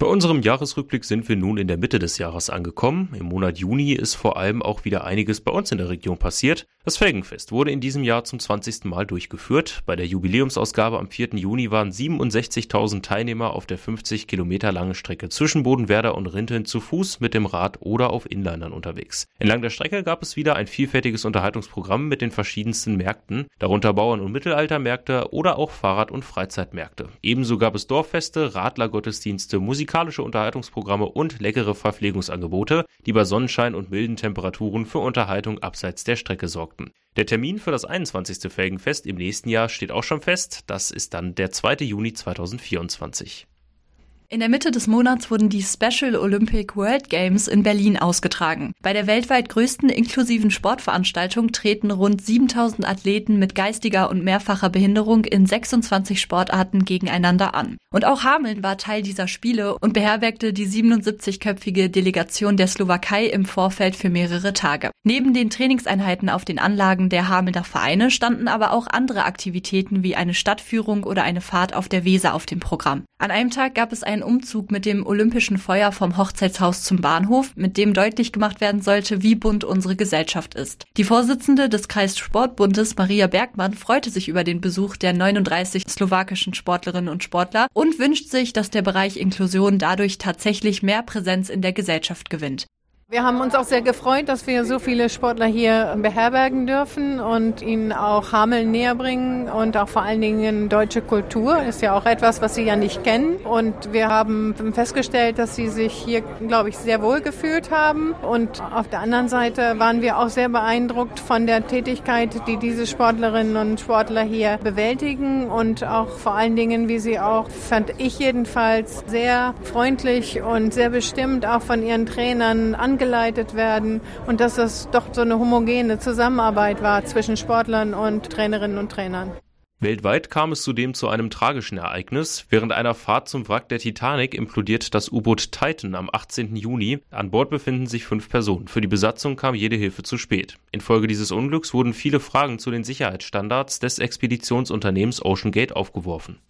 Bei unserem Jahresrückblick sind wir nun in der Mitte des Jahres angekommen. Im Monat Juni ist vor allem auch wieder einiges bei uns in der Region passiert. Das Felgenfest wurde in diesem Jahr zum 20. Mal durchgeführt. Bei der Jubiläumsausgabe am 4. Juni waren 67.000 Teilnehmer auf der 50 Kilometer langen Strecke zwischen Bodenwerder und Rinteln zu Fuß, mit dem Rad oder auf Inlinern unterwegs. Entlang der Strecke gab es wieder ein vielfältiges Unterhaltungsprogramm mit den verschiedensten Märkten, darunter Bauern- und Mittelaltermärkte oder auch Fahrrad- und Freizeitmärkte. Ebenso gab es Dorffeste, Radlergottesdienste, Musik musikalische Unterhaltungsprogramme und leckere Verpflegungsangebote, die bei Sonnenschein und milden Temperaturen für Unterhaltung abseits der Strecke sorgten. Der Termin für das 21. Felgenfest im nächsten Jahr steht auch schon fest. Das ist dann der 2. Juni 2024. In der Mitte des Monats wurden die Special Olympic World Games in Berlin ausgetragen. Bei der weltweit größten inklusiven Sportveranstaltung treten rund 7000 Athleten mit geistiger und mehrfacher Behinderung in 26 Sportarten gegeneinander an. Und auch Hameln war Teil dieser Spiele und beherbergte die 77-köpfige Delegation der Slowakei im Vorfeld für mehrere Tage. Neben den Trainingseinheiten auf den Anlagen der Hamelner Vereine standen aber auch andere Aktivitäten wie eine Stadtführung oder eine Fahrt auf der Weser auf dem Programm. An einem Tag gab es ein ein Umzug mit dem Olympischen Feuer vom Hochzeitshaus zum Bahnhof, mit dem deutlich gemacht werden sollte, wie bunt unsere Gesellschaft ist. Die Vorsitzende des Kreissportbundes, Maria Bergmann, freute sich über den Besuch der 39 slowakischen Sportlerinnen und Sportler und wünscht sich, dass der Bereich Inklusion dadurch tatsächlich mehr Präsenz in der Gesellschaft gewinnt. Wir haben uns auch sehr gefreut, dass wir so viele Sportler hier beherbergen dürfen und ihnen auch Hameln näher bringen und auch vor allen Dingen deutsche Kultur ist ja auch etwas, was sie ja nicht kennen. Und wir haben festgestellt, dass sie sich hier, glaube ich, sehr wohl gefühlt haben. Und auf der anderen Seite waren wir auch sehr beeindruckt von der Tätigkeit, die diese Sportlerinnen und Sportler hier bewältigen und auch vor allen Dingen, wie sie auch, fand ich jedenfalls, sehr freundlich und sehr bestimmt auch von ihren Trainern angekommen angeleitet werden und dass es doch so eine homogene Zusammenarbeit war zwischen Sportlern und Trainerinnen und Trainern. Weltweit kam es zudem zu einem tragischen Ereignis. Während einer Fahrt zum Wrack der Titanic implodiert das U-Boot Titan am 18. Juni. An Bord befinden sich fünf Personen. Für die Besatzung kam jede Hilfe zu spät. Infolge dieses Unglücks wurden viele Fragen zu den Sicherheitsstandards des Expeditionsunternehmens Ocean Gate aufgeworfen.